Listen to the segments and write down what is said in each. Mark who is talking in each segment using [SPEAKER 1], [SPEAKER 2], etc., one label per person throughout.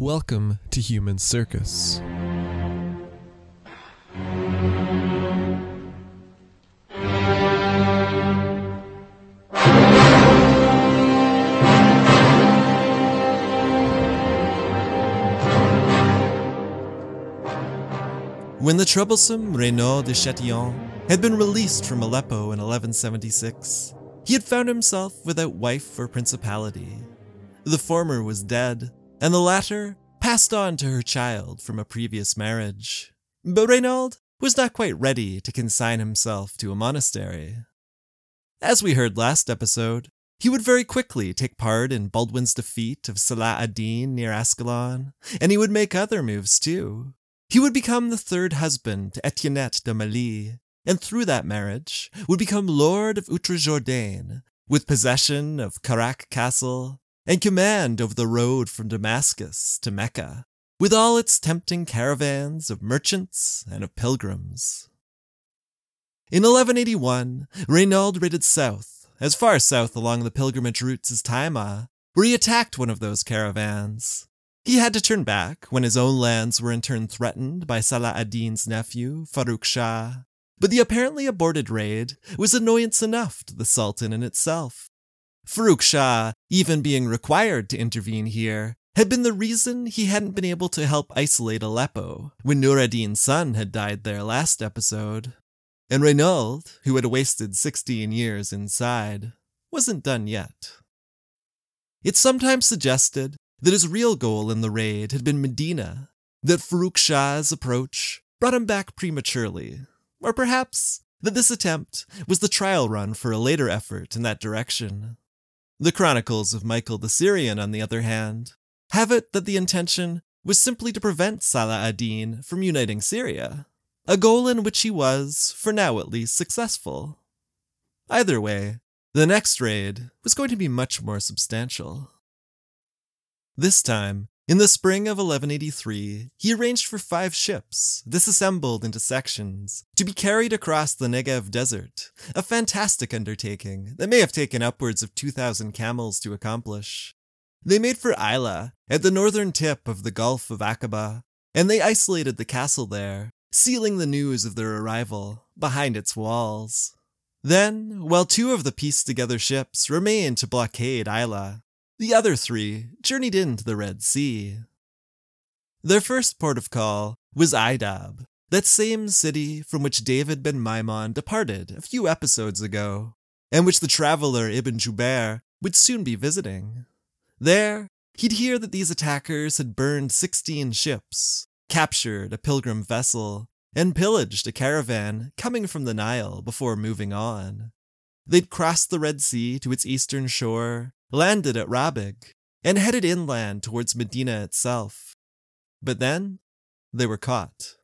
[SPEAKER 1] Welcome to Human Circus.
[SPEAKER 2] When the troublesome Renaud de Chatillon had been released from Aleppo in 1176, he had found himself without wife or principality. The former was dead, and the latter passed on to her child from a previous marriage. But Reynald was not quite ready to consign himself to a monastery. As we heard last episode, he would very quickly take part in Baldwin's defeat of Salah ad-Din near Ascalon, and he would make other moves too. He would become the third husband to Etiennette de Milly, and through that marriage would become Lord of Outre-Jourdain, with possession of Karak Castle and command over the road from Damascus to Mecca, with all its tempting caravans of merchants and of pilgrims. In 1181, Renaud raided south, as far south along the pilgrimage routes as Taima, where he attacked one of those caravans. He had to turn back when his own lands were in turn threatened by Salah ad-Din's nephew, Farrukh Shah. But the apparently aborted raid was annoyance enough to the Sultan in itself. Farrukh Shah, even being required to intervene here, had been the reason he hadn't been able to help isolate Aleppo when Nur ad-Din's son had died there last episode. And Reynold, who had wasted 16 years inside, wasn't done yet. It's sometimes suggested that his real goal in the raid had been Medina, that Farrukh Shah's approach brought him back prematurely, or perhaps that this attempt was the trial run for a later effort in that direction. The Chronicles of Michael the Syrian, on the other hand, have it that the intention was simply to prevent Salah ad-Din from uniting Syria, a goal in which he was, for now at least, successful. Either way, the next raid was going to be much more substantial. This time, in the spring of 1183, he arranged for five ships, disassembled into sections, to be carried across the Negev desert, a fantastic undertaking that may have taken upwards of 2,000 camels to accomplish. They made for Ayla, at the northern tip of the Gulf of Aqaba, and they isolated the castle there, sealing the news of their arrival behind its walls. Then, while two of the pieced together ships remained to blockade Ayla, the other three journeyed into the Red Sea. Their first port of call was Aydab, that same city from which David ben Maimon departed a few episodes ago, and which the traveler Ibn Jubair would soon be visiting. There, he'd hear that these attackers had burned 16 ships, captured a pilgrim vessel, and pillaged a caravan coming from the Nile before moving on. They'd crossed the Red Sea to its eastern shore landed at Rabigh, and headed inland towards Medina itself. But then, they were caught.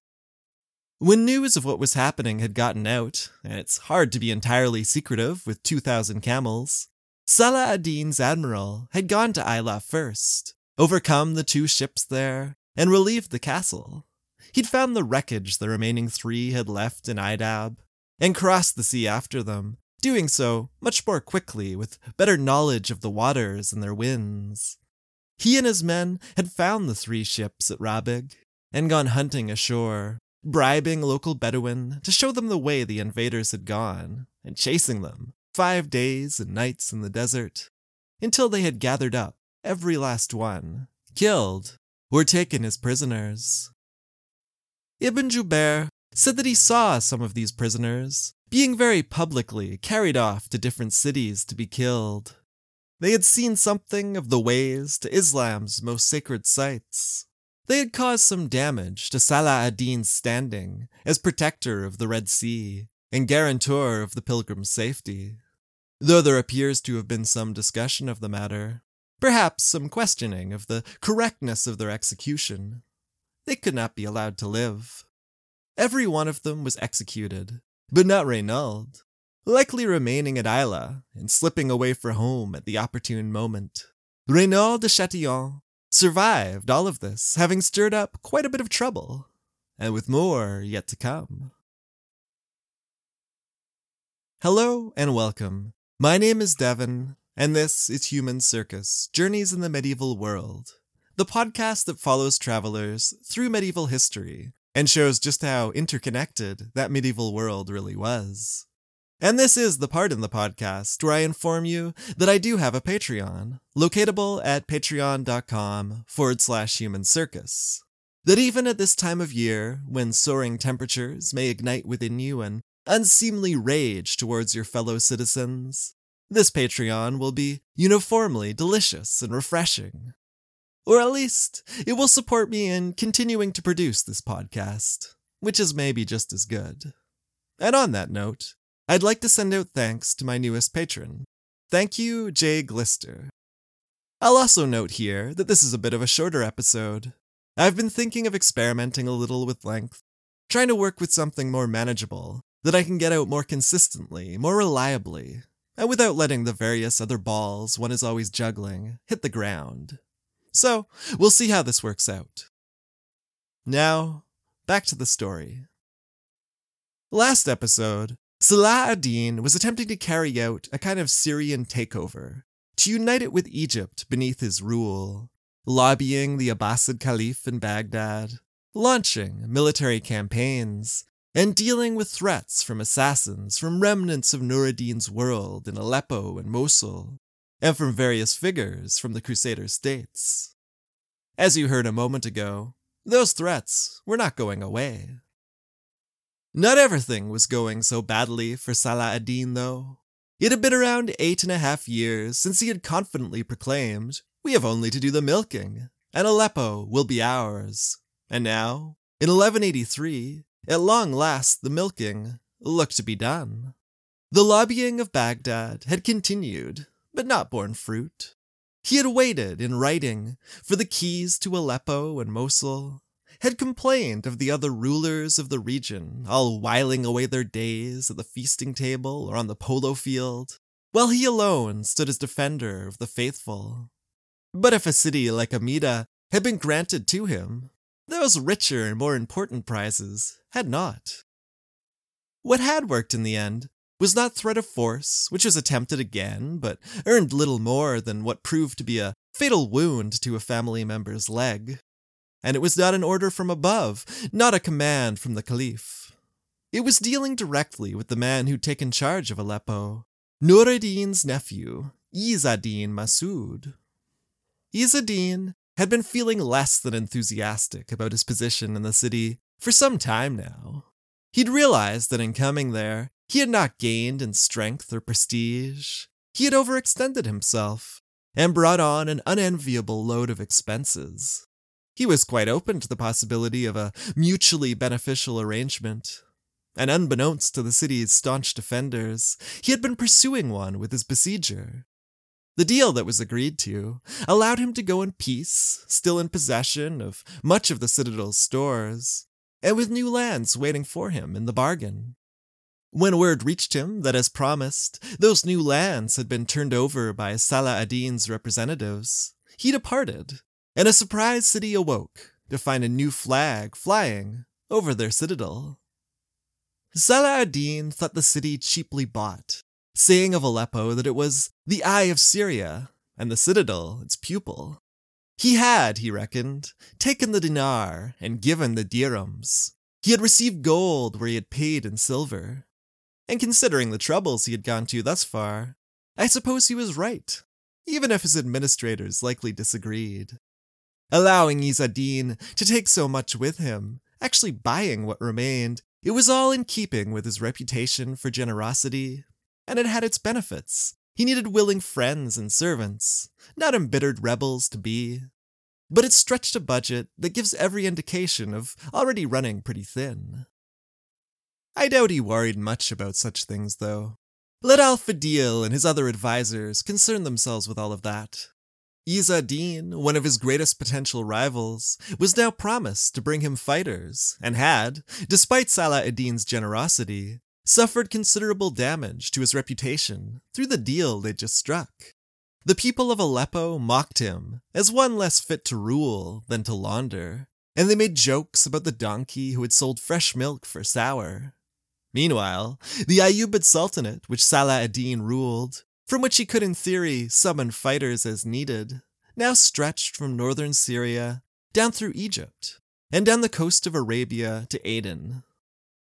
[SPEAKER 2] When news of what was happening had gotten out, and it's hard to be entirely secretive with 2,000 camels, Salah ad-Din's admiral had gone to Ayla first, overcome the two ships there, and relieved the castle. He'd found the wreckage the remaining three had left in Aydab, and crossed the sea after them, doing so much more quickly with better knowledge of the waters and their winds. He and his men had found the three ships at Rabigh and gone hunting ashore, bribing local Bedouin to show them the way the invaders had gone, and chasing them five days and nights in the desert until they had gathered up every last one, killed, or taken as prisoners. Ibn Jubair said that he saw some of these prisoners being very publicly carried off to different cities to be killed. They had seen something of the ways to Islam's most sacred sites. They had caused some damage to Salah ad-Din's standing as protector of the Red Sea and guarantor of the pilgrim's safety. Though there appears to have been some discussion of the matter, perhaps some questioning of the correctness of their execution, they could not be allowed to live. Every one of them was executed, but not Renaud, likely remaining at Ayla and slipping away for home at the opportune moment. Renaud de Chatillon survived all of this, having stirred up quite a bit of trouble, and with more yet to come. Hello and welcome. My name is Devon, and this is Human Circus Journeys in the Medieval World, the podcast that follows travelers through medieval history and shows just how interconnected that medieval world really was. And this is the part in the podcast where I inform you that I do have a Patreon, locatable at patreon.com forward slash human circus. That even at this time of year, when soaring temperatures may ignite within you an unseemly rage towards your fellow citizens, this Patreon will be uniformly delicious and refreshing. Or at least, it will support me in continuing to produce this podcast, which is maybe just as good. And on that note, I'd like to send out thanks to my newest patron. Thank you, Jay Glister. I'll also note here that this is a bit of a shorter episode. I've been thinking of experimenting a little with length, trying to work with something more manageable that I can get out more consistently, more reliably, and without letting the various other balls one is always juggling hit the ground. So, we'll see how this works out. Now, back to the story. Last episode, Salah ad-Din was attempting to carry out a kind of Syrian takeover, to unite it with Egypt beneath his rule, lobbying the Abbasid Caliph in Baghdad, launching military campaigns, and dealing with threats from assassins from remnants of Nur ad-Din's world in Aleppo and Mosul, and from various figures from the Crusader states. As you heard a moment ago, those threats were not going away. Not everything was going so badly for Salah ad-Din, though. It had been around eight and a half years since he had confidently proclaimed, We have only to do the milking, and Aleppo will be ours. And now, in 1183, at long last the milking looked to be done. The lobbying of Baghdad had continued, but not borne fruit. He had waited in writing for the keys to Aleppo and Mosul, had complained of the other rulers of the region, all whiling away their days at the feasting table or on the polo field, while he alone stood as defender of the faithful. But if a city like Amida had been granted to him, those richer and more important prizes had not. What had worked in the end was not threat of force, which was attempted again, but earned little more than what proved to be a fatal wound to a family member's leg and it was not an order from above, not a command from the Caliph. It was dealing directly with the man who'd taken charge of Aleppo, Nur ad-Din's nephew, Izz-ad-Din Masud. Izz-ad-Din had been feeling less than enthusiastic about his position in the city for some time now. He'd realized that in coming there, he had not gained in strength or prestige. He had overextended himself and brought on an unenviable load of expenses. He was quite open to the possibility of a mutually beneficial arrangement. And unbeknownst to the city's staunch defenders, he had been pursuing one with his besieger. The deal that was agreed to allowed him to go in peace, still in possession of much of the Citadel's stores, and with new lands waiting for him in the bargain. When word reached him that, as promised, those new lands had been turned over by Salah ad-Din's representatives, he departed and a surprised city awoke to find a new flag flying over their citadel. Salah ad-Din thought the city cheaply bought, saying of Aleppo that it was the eye of Syria and the citadel its pupil. He had, he reckoned, taken the dinar and given the dirhams. He had received gold where he had paid in silver. And considering the troubles he had gone to thus far, I suppose he was right, even if his administrators likely disagreed allowing Izz-ad-Din to take so much with him, actually buying what remained. It was all in keeping with his reputation for generosity, and it had its benefits. He needed willing friends and servants, not embittered rebels to be. But it stretched a budget that gives every indication of already running pretty thin. I doubt he worried much about such things, though. Let Al-Fadil and his other advisors concern themselves with all of that. Izz-ad-Din, one of his greatest potential rivals, was now promised to bring him fighters, and had, despite Salah ad-Din's generosity, suffered considerable damage to his reputation through the deal they'd just struck. The people of Aleppo mocked him as one less fit to rule than to launder, and they made jokes about the donkey who had sold fresh milk for sour. Meanwhile, the Ayyubid Sultanate, which Salah ad-Din ruled, from which he could in theory summon fighters as needed, now stretched from northern Syria down through Egypt and down the coast of Arabia to Aden.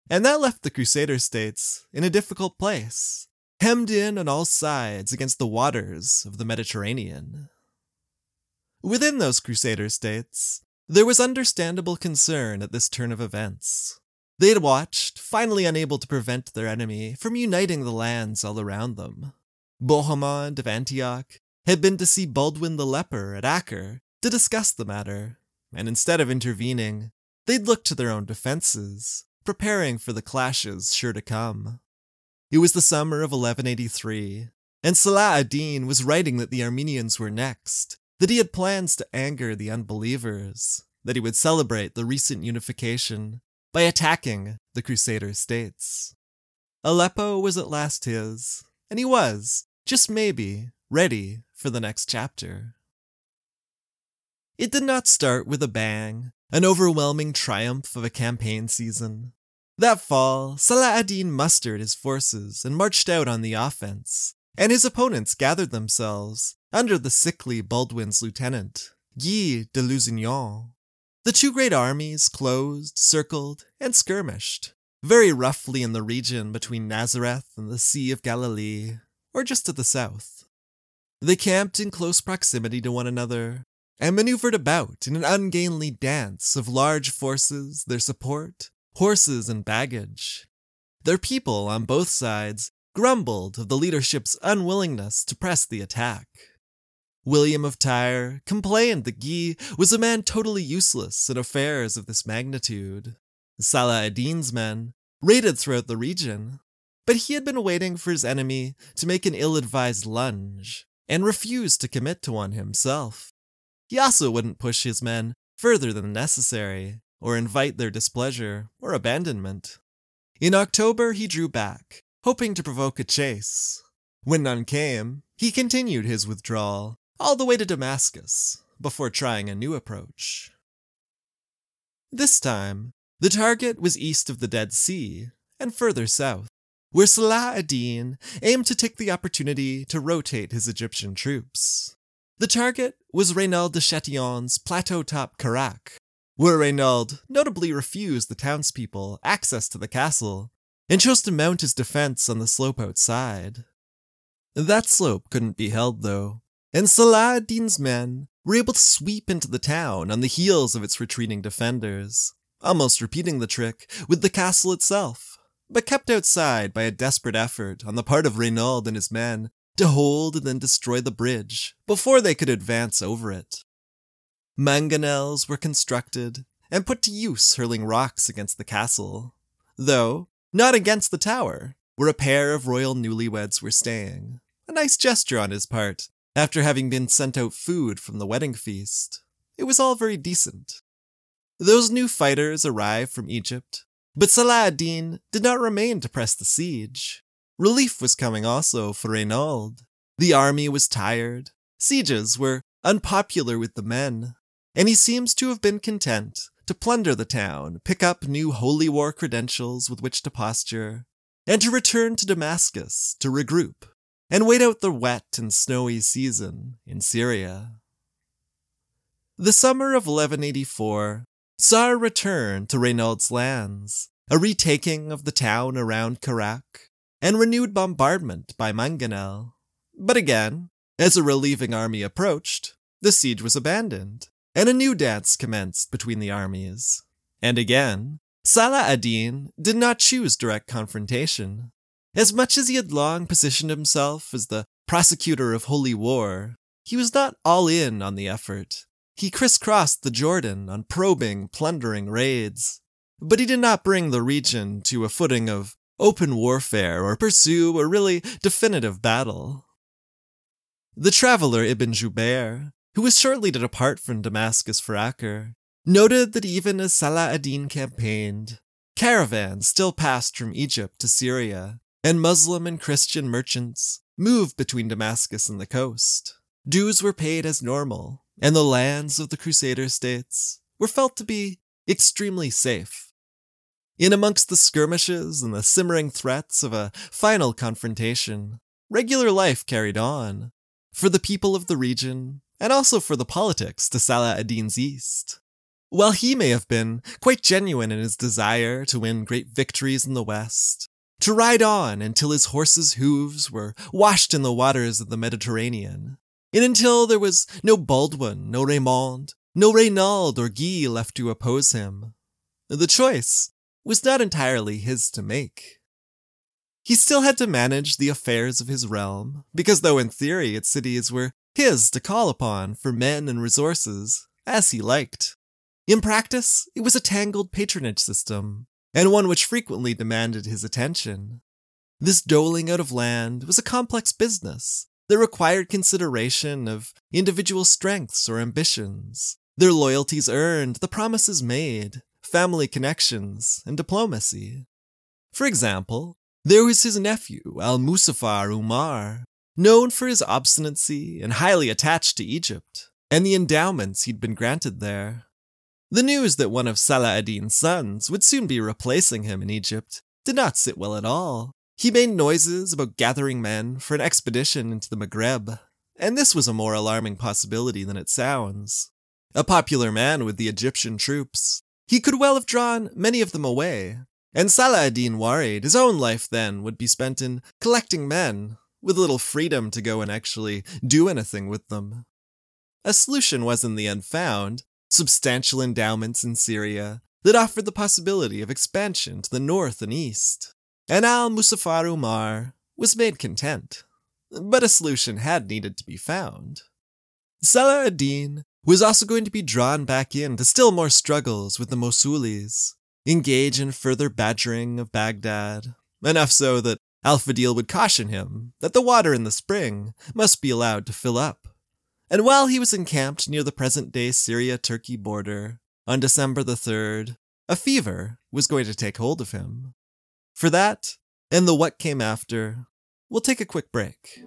[SPEAKER 2] And that left the Crusader states in a difficult place, hemmed in on all sides against the waters of the Mediterranean. Within those Crusader states, there was understandable concern at this turn of events. They had watched, finally unable to prevent their enemy from uniting the lands all around them. Bohemond of Antioch had been to see Baldwin the Leper at Acre to discuss the matter, and instead of intervening, they'd look to their own defenses, preparing for the clashes sure to come. It was the summer of 1183, and Salah ad-Din was writing that the Armenians were next, that he had plans to anger the unbelievers, that he would celebrate the recent unification by attacking the Crusader states. Aleppo was at last his, and he was, just maybe, ready for the next chapter. It did not start with a bang, an overwhelming triumph of a campaign season. That fall, Salah ad-Din mustered his forces and marched out on the offense, and his opponents gathered themselves under the sickly Baldwin's lieutenant, Guy de Lusignan. The two great armies closed, circled, and skirmished, very roughly in the region between Nazareth and the Sea of Galilee, or just to the south. They camped in close proximity to one another, and maneuvered about in an ungainly dance of large forces, their support, horses, and baggage. Their people on both sides grumbled of the leadership's unwillingness to press the attack. William of Tyre complained that Guy was a man totally useless in affairs of this magnitude. Salah ad-Din's men raided throughout the region, but he had been waiting for his enemy to make an ill advised lunge and refused to commit to one himself. He also wouldn't push his men further than necessary, or invite their displeasure or abandonment. In October, he drew back, hoping to provoke a chase. When none came, he continued his withdrawal all the way to Damascus before trying a new approach. This time, the target was east of the Dead Sea and further south, where Salah ad-Din aimed to take the opportunity to rotate his Egyptian troops. The target was Reynaud de Chatillon's plateau top Karak, where Reynaud notably refused the townspeople access to the castle and chose to mount his defense on the slope outside. That slope couldn't be held, though, and Saladin's men were able to sweep into the town on the heels of its retreating defenders, almost repeating the trick with the castle itself, but kept outside by a desperate effort on the part of Reynaud and his men to hold and then destroy the bridge before they could advance over it. Mangonels were constructed and put to use hurling rocks against the castle, though not against the tower, where a pair of royal newlyweds were staying. A nice gesture on his part, after having been sent out food from the wedding feast. It was all very decent. Those new fighters arrived from Egypt, but Salah ad-Din did not remain to press the siege. Relief was coming also for Reynaud. The army was tired. Sieges were unpopular with the men. And he seems to have been content to plunder the town, pick up new holy war credentials with which to posture, and to return to Damascus to regroup and wait out the wet and snowy season in Syria. The summer of 1184 saw a return to Reynaud's lands, a retaking of the town around Karak, and renewed bombardment by Mangonel. But again, as a relieving army approached, the siege was abandoned, and a new dance commenced between the armies. And again, Salah ad-Din did not choose direct confrontation. As much as he had long positioned himself as the prosecutor of holy war, he was not all in on the effort. He crisscrossed the Jordan on probing, plundering raids. But he did not bring the region to a footing of open warfare or pursue a really definitive battle. The traveler Ibn Jubair, who was shortly to depart from Damascus for Acre, noted that even as Salah ad-Din campaigned, caravans still passed from Egypt to Syria, and Muslim and Christian merchants moved between Damascus and the coast. Dues were paid as normal, and the lands of the Crusader states were felt to be extremely safe. In amongst the skirmishes and the simmering threats of a final confrontation, regular life carried on. For the people of the region, and also for the politics to Salah ad-Din's east. While he may have been quite genuine in his desire to win great victories in the west, to ride on until his horse's hooves were washed in the waters of the Mediterranean, and until there was no Baldwin, no Raymond, no Reynald or Guy left to oppose him. The choice was not entirely his to make. He still had to manage the affairs of his realm, because though in theory its cities were his to call upon for men and resources, as he liked. In practice, it was a tangled patronage system, and one which frequently demanded his attention. This doling out of land was a complex business that required consideration of individual strengths or ambitions, their loyalties earned, the promises made, family connections, and diplomacy. For example, there was his nephew, Al Muzaffar Umar, known for his obstinacy and highly attached to Egypt, and the endowments he'd been granted there. The news that one of Salah ad-Din's sons would soon be replacing him in Egypt did not sit well at all. He made noises about gathering men for an expedition into the Maghreb, and this was a more alarming possibility than it sounds. A popular man with the Egyptian troops, he could well have drawn many of them away, and Salah ad-Din worried his own life then would be spent in collecting men, with little freedom to go and actually do anything with them. A solution was in the end found, substantial endowments in Syria that offered the possibility of expansion to the north and east. And Al Muzaffar Umar was made content. But a solution had needed to be found. Salah ad-Din was also going to be drawn back into still more struggles with the Mosulis, engage in further badgering of Baghdad, enough so that Al-Fadil would caution him that the water in the spring must be allowed to fill up. And while he was encamped near the present day Syria Turkey border, on December the 3rd, a fever was going to take hold of him. For that, and the what came after, we'll take a quick break.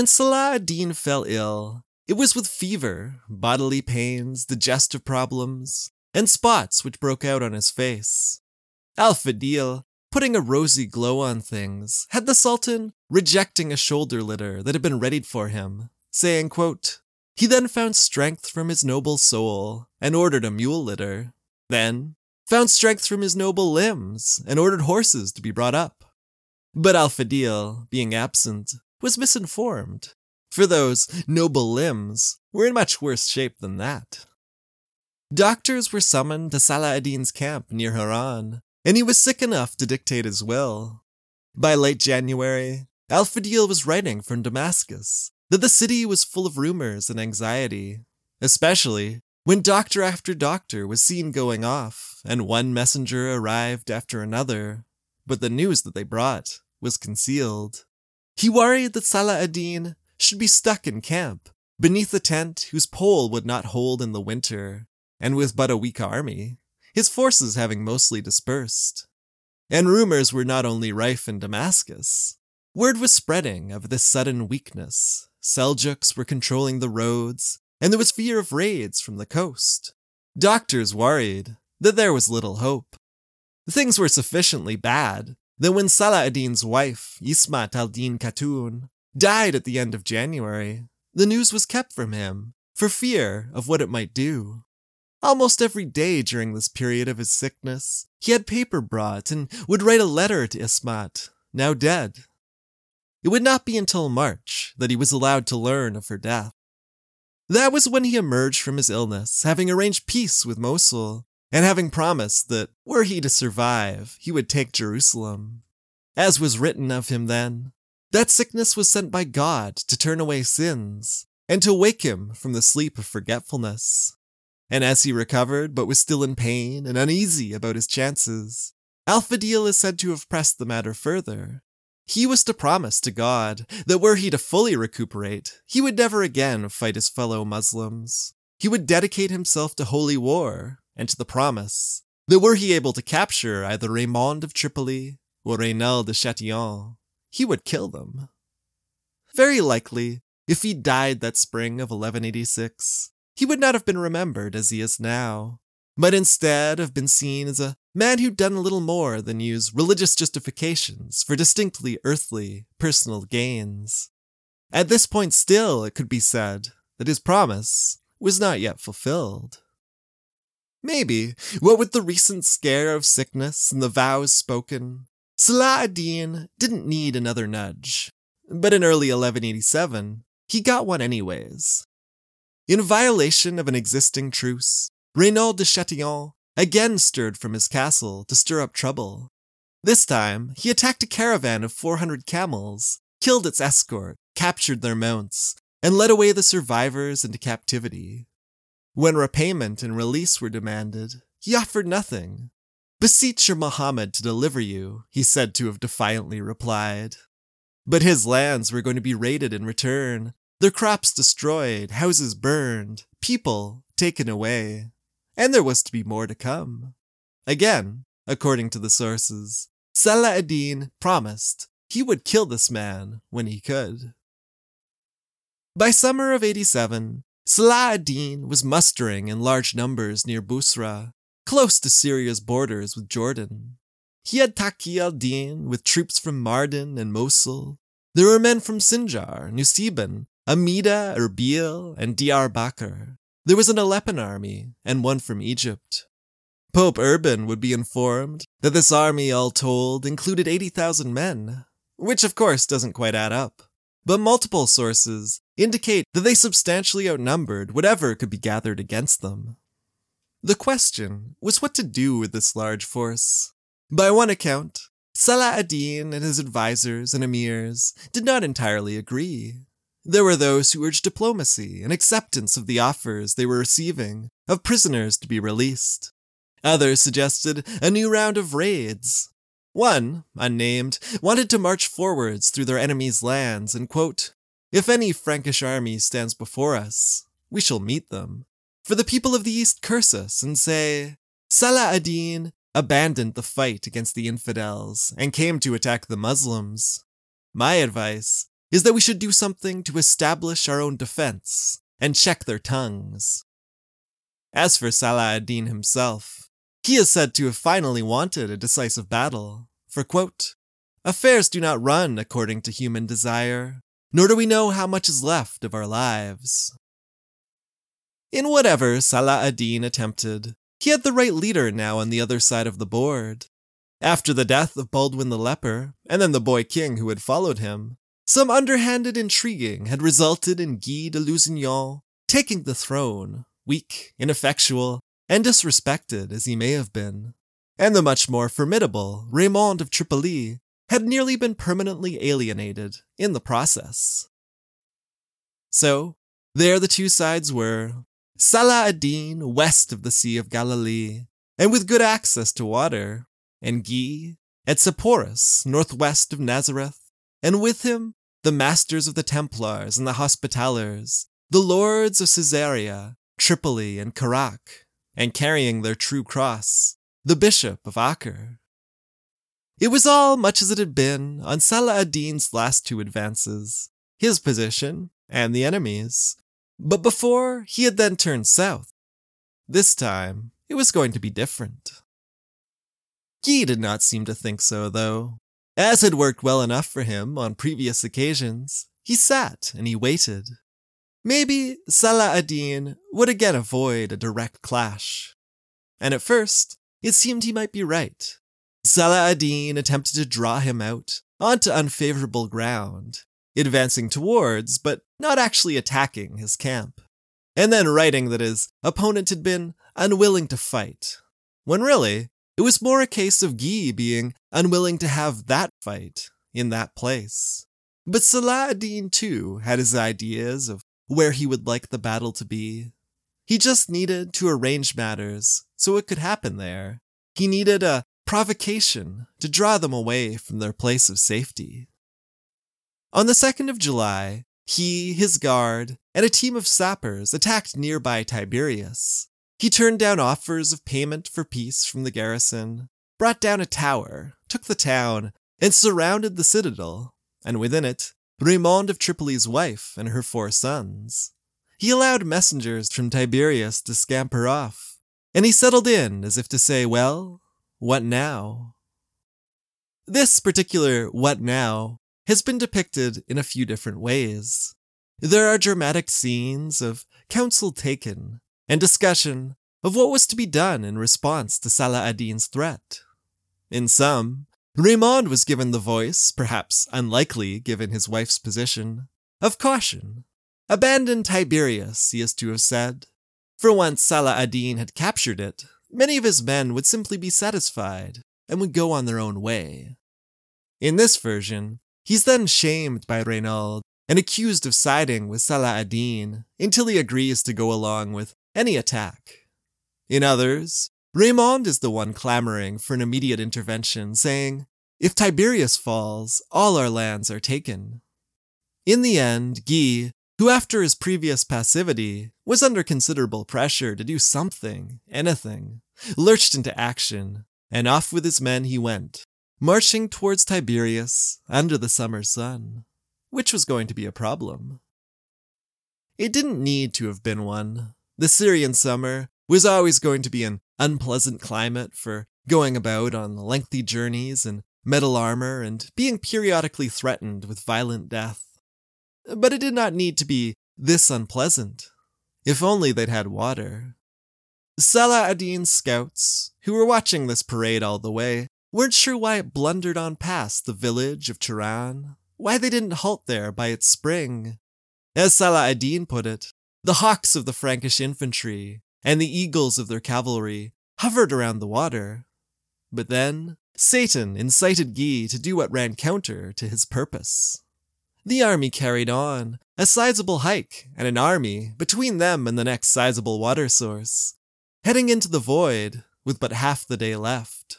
[SPEAKER 2] When Salah ad-Din fell ill, it was with fever, bodily pains, digestive problems, and spots which broke out on his face. Al-Fadil, putting a rosy glow on things, had the Sultan rejecting a shoulder litter that had been readied for him, saying, quote, He then found strength from his noble soul, and ordered a mule litter. Then found strength from his noble limbs, and ordered horses to be brought up. But Al-Fadil, being absent, was misinformed, for those noble limbs were in much worse shape than that. Doctors were summoned to Salah ad-Din's camp near Harran, and he was sick enough to dictate his will. By late January, Al-Fadil was writing from Damascus that the city was full of rumors and anxiety, especially when doctor after doctor was seen going off, and one messenger arrived after another, but the news that they brought was concealed. He worried that Salah ad-Din should be stuck in camp, beneath a tent whose pole would not hold in the winter, and with but a weak army, his forces having mostly dispersed. And rumors were not only rife in Damascus. Word was spreading of this sudden weakness. Seljuks were controlling the roads, and there was fear of raids from the coast. Doctors worried that there was little hope. Things were sufficiently bad that when Salah ad-Din's wife, Ismat al-Din Khatun, died at the end of January, the news was kept from him, for fear of what it might do. Almost every day during this period of his sickness, he had paper brought and would write a letter to Ismat, now dead. It would not be until March that he was allowed to learn of her death. That was when he emerged from his illness, having arranged peace with Mosul and having promised that, were he to survive, he would take Jerusalem. As was written of him then, that sickness was sent by God to turn away sins and to wake him from the sleep of forgetfulness. And as he recovered but was still in pain and uneasy about his chances, Al-Fadil is said to have pressed the matter further. He was to promise to God that were he to fully recuperate, he would never again fight his fellow Muslims. He would dedicate himself to holy war and to the promise that were he able to capture either Raymond of Tripoli or Reynald de Chatillon, he would kill them. Very likely, if he died that spring of 1186, he would not have been remembered as he is now, but instead have been seen as a man who'd done a little more than use religious justifications for distinctly earthly, personal gains. At this point, still, it could be said that his promise was not yet fulfilled. Maybe, what with the recent scare of sickness and the vows spoken, Salah ad-Din didn't need another nudge. But in early 1187, he got one anyways. In violation of an existing truce, Reynaud de Chatillon again stirred from his castle to stir up trouble. This time, he attacked a caravan of 400 camels, killed its escort, captured their mounts, and led away the survivors into captivity. When repayment and release were demanded, he offered nothing. Beseech your Muhammad to deliver you, he said to have defiantly replied. But his lands were going to be raided in return, their crops destroyed, houses burned, people taken away. And there was to be more to come. Again, according to the sources, Salah ad-Din promised he would kill this man when he could. By summer of 87, Salah ad-Din was mustering in large numbers near Busra, close to Syria's borders with Jordan. He had Taqi al-Din with troops from Mardin and Mosul. There were men from Sinjar, Nusaybin, Amida, Erbil, and Diyarbakir. There was an Aleppan army, and one from Egypt. Pope Urban would be informed that this army, all told, included 80,000 men, which of course doesn't quite add up. But multiple sources indicate that they substantially outnumbered whatever could be gathered against them. The question was what to do with this large force. By one account, Salah ad-Din and his advisors and emirs did not entirely agree. There were those who urged diplomacy and acceptance of the offers they were receiving of prisoners to be released. Others suggested a new round of raids. One, unnamed, wanted to march forwards through their enemies' lands and, quote, if any Frankish army stands before us, we shall meet them. For the people of the East curse us and say, Salah ad-Din abandoned the fight against the infidels and came to attack the Muslims. My advice is that we should do something to establish our own defense and check their tongues. As for Salah ad-Din himself, he is said to have finally wanted a decisive battle, for quote, Affairs do not run according to human desire, nor do we know how much is left of our lives. In whatever Salah ad-Din attempted, he had the right leader now on the other side of the board. After the death of Baldwin the Leper, and then the boy king who had followed him, some underhanded intriguing had resulted in Guy de Lusignan taking the throne, weak, ineffectual, and disrespected as he may have been. And the much more formidable Raymond of Tripoli had nearly been permanently alienated in the process. So, there the two sides were Salah ad-Din west of the Sea of Galilee, and with good access to water, and Guy at Sepphoris northwest of Nazareth, and with him the masters of the Templars and the Hospitallers, the lords of Caesarea, Tripoli, and Kerak, and carrying their true cross, the Bishop of Acre. It was all much as it had been on Salah ad-Din's last two advances, his position and the enemy's. But before he had then turned south. This time, it was going to be different. Guy did not seem to think so, though. As had worked well enough for him on previous occasions, he sat and he waited. Maybe Salah ad-Din would again avoid a direct clash. And at first, it seemed he might be right. Salah ad-Din attempted to draw him out onto unfavorable ground, advancing towards, but not actually attacking, his camp, and then writing that his opponent had been unwilling to fight, when really, it was more a case of Guy being unwilling to have that fight in that place. But Salah ad-Din, too, had his ideas of where he would like the battle to be. He just needed to arrange matters so it could happen there. He needed a provocation to draw them away from their place of safety. On the 2nd of July, he, his guard, and a team of sappers attacked nearby Tiberias. He turned down offers of payment for peace from the garrison, brought down a tower, took the town, and surrounded the citadel, and within it, Raymond of Tripoli's wife and her four sons. He allowed messengers from Tiberias to scamper off, and he settled in as if to say, Well, what now? This particular what now has been depicted in a few different ways. There are dramatic scenes of counsel taken and discussion of what was to be done in response to Salah ad-Din's threat. In some, Raymond was given the voice, perhaps unlikely given his wife's position, of caution. Abandon Tiberias, he is to have said. For once Salah ad-Din had captured it, many of his men would simply be satisfied and would go on their own way. In this version, he's then shamed by Renaud and accused of siding with Salah ad-Din until he agrees to go along with any attack. In others, Raymond is the one clamoring for an immediate intervention, saying, If Tiberias falls, all our lands are taken. In the end, Guy, who after his previous passivity was under considerable pressure to do something, anything, lurched into action, and off with his men he went, marching towards Tiberias under the summer sun, which was going to be a problem. It didn't need to have been one. The Syrian summer was always going to be an unpleasant climate for going about on lengthy journeys in metal armor and being periodically threatened with violent death. But it did not need to be this unpleasant. If only they'd had water. Salah ad-Din's scouts, who were watching this parade all the way, weren't sure why it blundered on past the village of Turan, why they didn't halt there by its spring. As Salah ad-Din put it, the hawks of the Frankish infantry and the eagles of their cavalry hovered around the water. But then, Satan incited Guy to do what ran counter to his purpose. The army carried on, a sizable hike and an army between them and the next sizable water source, heading into the void with but half the day left.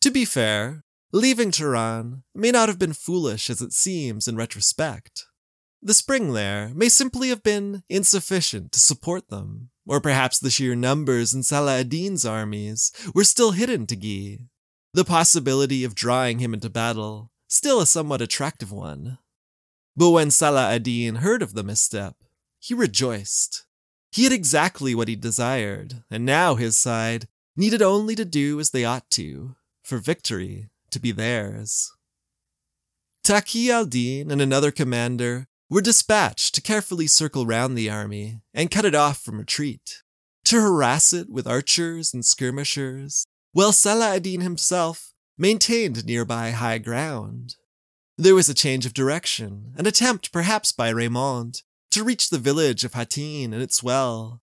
[SPEAKER 2] To be fair, leaving Turan may not have been foolish as it seems in retrospect. The spring there may simply have been insufficient to support them, or perhaps the sheer numbers in Salah ad-Din's armies were still hidden to Guy. The possibility of drawing him into battle, still a somewhat attractive one. But when Salah ad-Din heard of the misstep, he rejoiced. He had exactly what he desired, and now his side needed only to do as they ought to, for victory to be theirs. Taqi al-Din and another commander were dispatched to carefully circle round the army and cut it off from retreat, to harass it with archers and skirmishers, while Salah ad-Din himself maintained nearby high ground. There was a change of direction, an attempt perhaps by Raymond to reach the village of Hattin and its well,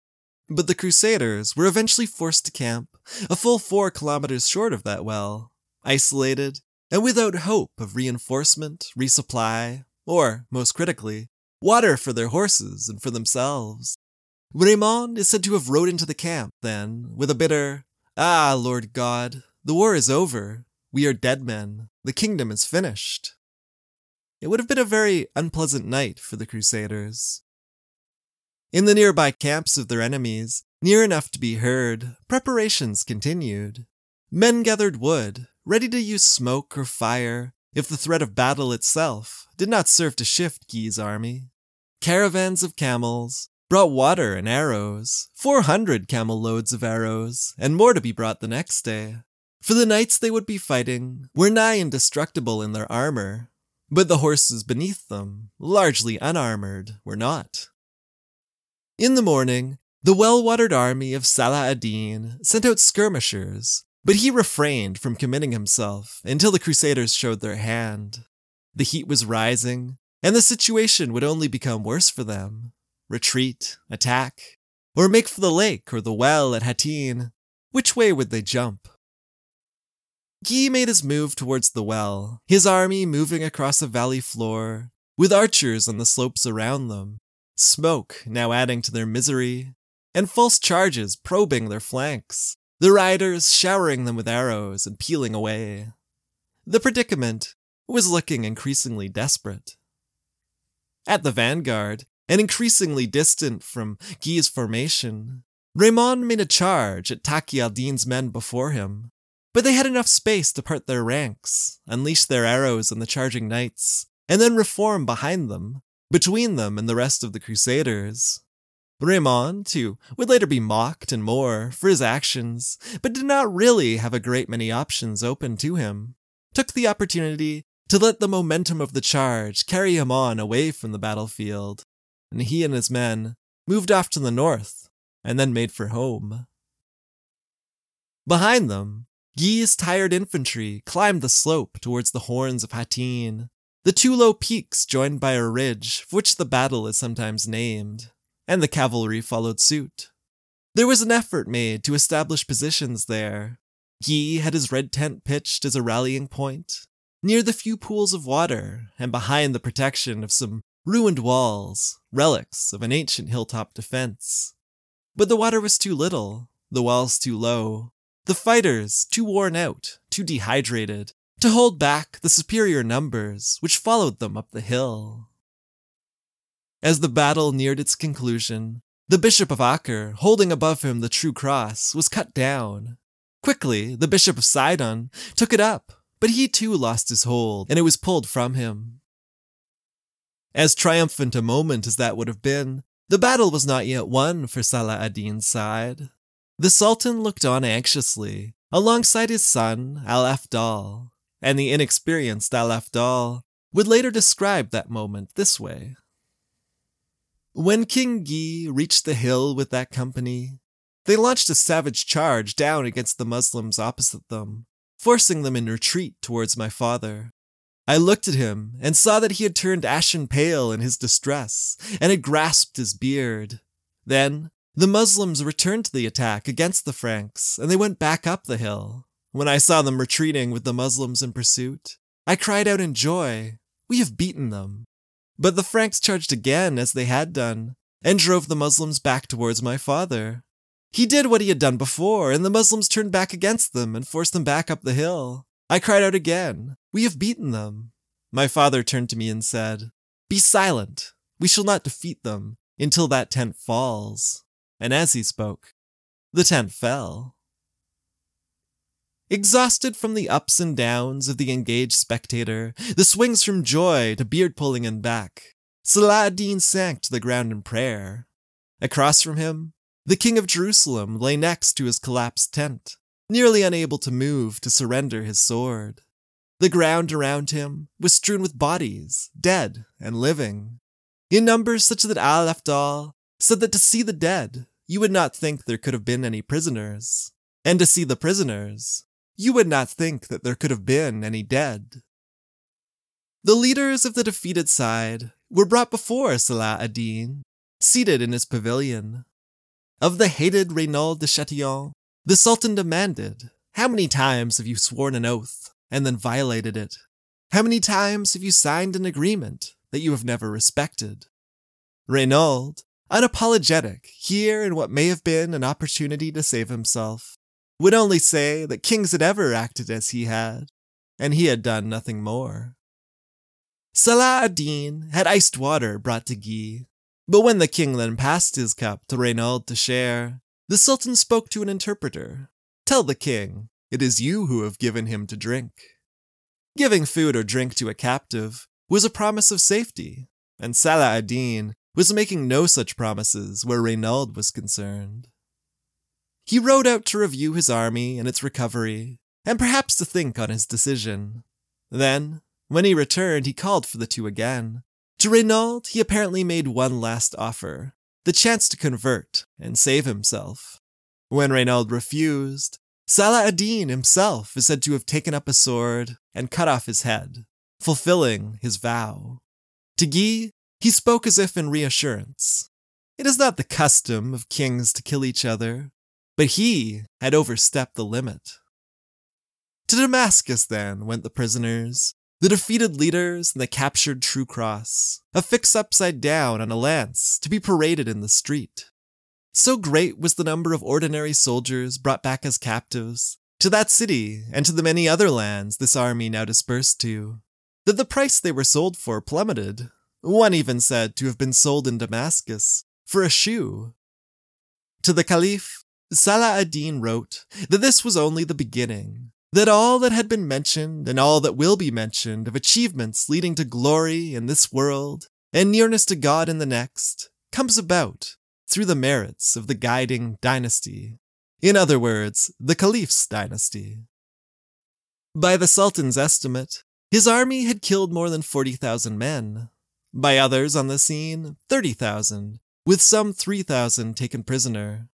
[SPEAKER 2] but the Crusaders were eventually forced to camp a full four kilometers short of that well, isolated and without hope of reinforcement, resupply, or, most critically, water for their horses and for themselves. Raymond is said to have rode into the camp then, with a bitter, Ah, Lord God, the war is over. We are dead men. The kingdom is finished. It would have been a very unpleasant night for the Crusaders. In the nearby camps of their enemies, near enough to be heard, preparations continued. Men gathered wood, ready to use smoke or fire if the threat of battle itself did not serve to shift Guy's army. Caravans of camels brought water and arrows, 400 camel loads of arrows, and more to be brought the next day. For the knights they would be fighting were nigh indestructible in their armor, but the horses beneath them, largely unarmored, were not. In the morning, the well watered army of Salah ad-Din sent out skirmishers but he refrained from committing himself until the Crusaders showed their hand. The heat was rising, and the situation would only become worse for them. Retreat, attack, or make for the lake or the well at Hattin. Which way would they jump? Guy made his move towards the well, his army moving across a valley floor, with archers on the slopes around them, smoke now adding to their misery, and false charges probing their flanks the riders showering them with arrows and peeling away. The predicament was looking increasingly desperate. At the vanguard, and increasingly distant from Guy's formation, Raymond made a charge at Taqi al-Din's men before him, but they had enough space to part their ranks, unleash their arrows on the charging knights, and then reform behind them, between them and the rest of the Crusaders. Raymond, too, would later be mocked and more for his actions, but did not really have a great many options open to him. Took the opportunity to let the momentum of the charge carry him on away from the battlefield, and he and his men moved off to the north and then made for home. Behind them, Guy's tired infantry climbed the slope towards the horns of Hattin, the two low peaks joined by a ridge for which the battle is sometimes named, and the cavalry followed suit. There was an effort made to establish positions there. Guy had his red tent pitched as a rallying point, near the few pools of water and behind the protection of some ruined walls, relics of an ancient hilltop defense. But the water was too little, the walls too low, the fighters too worn out, too dehydrated, to hold back the superior numbers which followed them up the hill. As the battle neared its conclusion, the Bishop of Acre, holding above him the true cross, was cut down. Quickly, the Bishop of Sidon took it up, but he too lost his hold, and it was pulled from him. As triumphant a moment as that would have been, the battle was not yet won for Salah ad-Din's side. The Sultan looked on anxiously, alongside his son, Al-Afdal, and the inexperienced Al-Afdal would later describe that moment this way. When King Guy reached the hill with that company, they launched a savage charge down against the Muslims opposite them, forcing them in retreat towards my father. I looked at him and saw that he had turned ashen pale in his distress and had grasped his beard. Then the Muslims returned to the attack against the Franks and they went back up the hill. When I saw them retreating with the Muslims in pursuit, I cried out in joy, We have beaten them. But the Franks charged again as they had done and drove the Muslims back towards my father. He did what he had done before, and the Muslims turned back against them and forced them back up the hill. I cried out again, We have beaten them. My father turned to me and said, Be silent. We shall not defeat them until that tent falls. And as he spoke, the tent fell. Exhausted from the ups and downs of the engaged spectator, the swings from joy to beard pulling and back, Salah ad-Din sank to the ground in prayer. Across from him, the king of Jerusalem lay next to his collapsed tent, nearly unable to move to surrender his sword. The ground around him was strewn with bodies, dead and living, in numbers such that Al Afdal said that to see the dead, you would not think there could have been any prisoners, and to see the prisoners, you would not think that there could have been any dead. The leaders of the defeated side were brought before Salah ad-Din, seated in his pavilion. Of the hated Renaud de Chatillon, the Sultan demanded, How many times have you sworn an oath and then violated it? How many times have you signed an agreement that you have never respected? Renaud, unapologetic here in what may have been an opportunity to save himself, would only say that kings had ever acted as he had, and he had done nothing more. Salah ad-Din had iced water brought to Guy, but when the king then passed his cup to Renaud to share, the Sultan spoke to an interpreter. Tell the king, it is you who have given him to drink. Giving food or drink to a captive was a promise of safety, and Salah ad-Din was making no such promises where Renaud was concerned. He rode out to review his army and its recovery, and perhaps to think on his decision. Then, when he returned, he called for the two again. To Renaud, he apparently made one last offer the chance to convert and save himself. When Renaud refused, Salah ad-Din himself is said to have taken up a sword and cut off his head, fulfilling his vow. To Guy, he spoke as if in reassurance. It is not the custom of kings to kill each other, but he had overstepped the limit. To Damascus, then, went the prisoners, the defeated leaders and the captured True Cross, affixed upside down on a lance to be paraded in the street. So great was the number of ordinary soldiers brought back as captives to that city and to the many other lands this army now dispersed to, that the price they were sold for plummeted. One even said to have been sold in Damascus for a shoe. To the Caliph, Salah ad-Din wrote that this was only the beginning, that all that had been mentioned and all that will be mentioned of achievements leading to glory in this world and nearness to God in the next comes about through the merits of the guiding dynasty. In other words, the Caliph's dynasty. By the Sultan's estimate, his army had killed more than 40,000 men. By others on the scene, 30,000, with some 3,000 taken prisoner.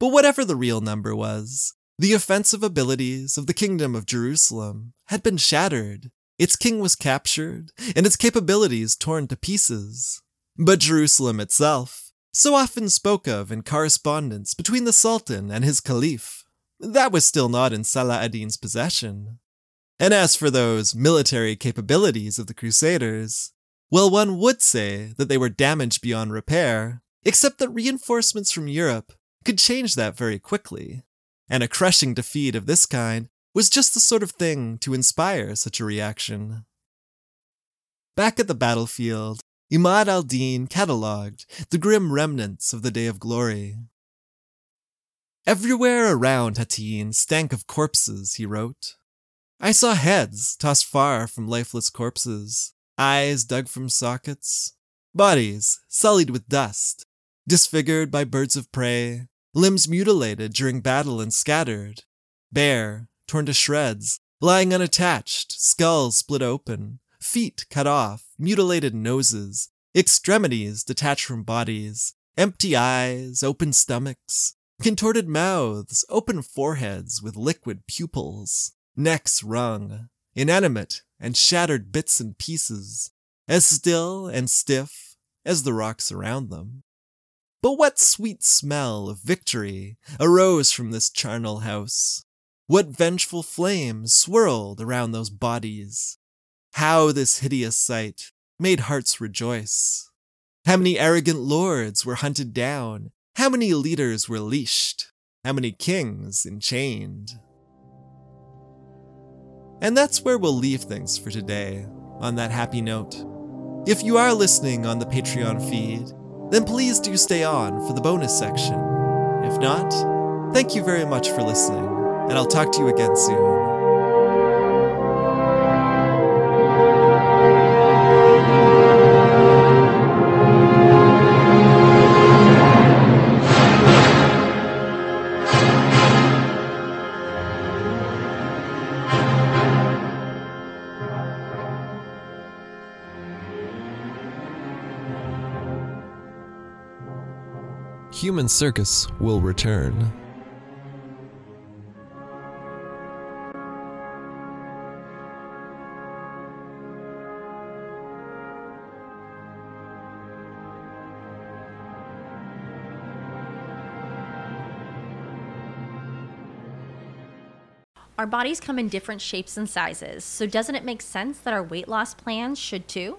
[SPEAKER 2] But whatever the real number was, the offensive abilities of the Kingdom of Jerusalem had been shattered, its king was captured, and its capabilities torn to pieces. But Jerusalem itself, so often spoke of in correspondence between the Sultan and his Caliph, that was still not in Salah ad-Din's possession. And as for those military capabilities of the Crusaders, well, one would say that they were damaged beyond repair, except that reinforcements from Europe could change that very quickly. And a crushing defeat of this kind was just the sort of thing to inspire such a reaction. Back at the battlefield, Imad al Din catalogued the grim remnants of the Day of Glory. Everywhere around Hattin stank of corpses, he wrote. I saw heads tossed far from lifeless corpses, eyes dug from sockets, bodies sullied with dust, disfigured by birds of prey, limbs mutilated during battle and scattered, bare, torn to shreds, lying unattached, skulls split open, feet cut off, mutilated noses, extremities detached from bodies, empty eyes, open stomachs, contorted mouths, open foreheads with liquid pupils, necks wrung, inanimate and shattered bits and pieces, as still and stiff as the rocks around them. But what sweet smell of victory arose from this charnel house? What vengeful flames swirled around those bodies? How this hideous sight made hearts rejoice. How many arrogant lords were hunted down? How many leaders were leashed? How many kings enchained? And that's where we'll leave things for today, on that happy note. If you are listening on the Patreon feed, then please do stay on for the bonus section. If not, thank you very much for listening, and I'll talk to you again soon.
[SPEAKER 1] Human Circus will return.
[SPEAKER 3] Our bodies come in different shapes and sizes, so doesn't it make sense that our weight loss plans should too?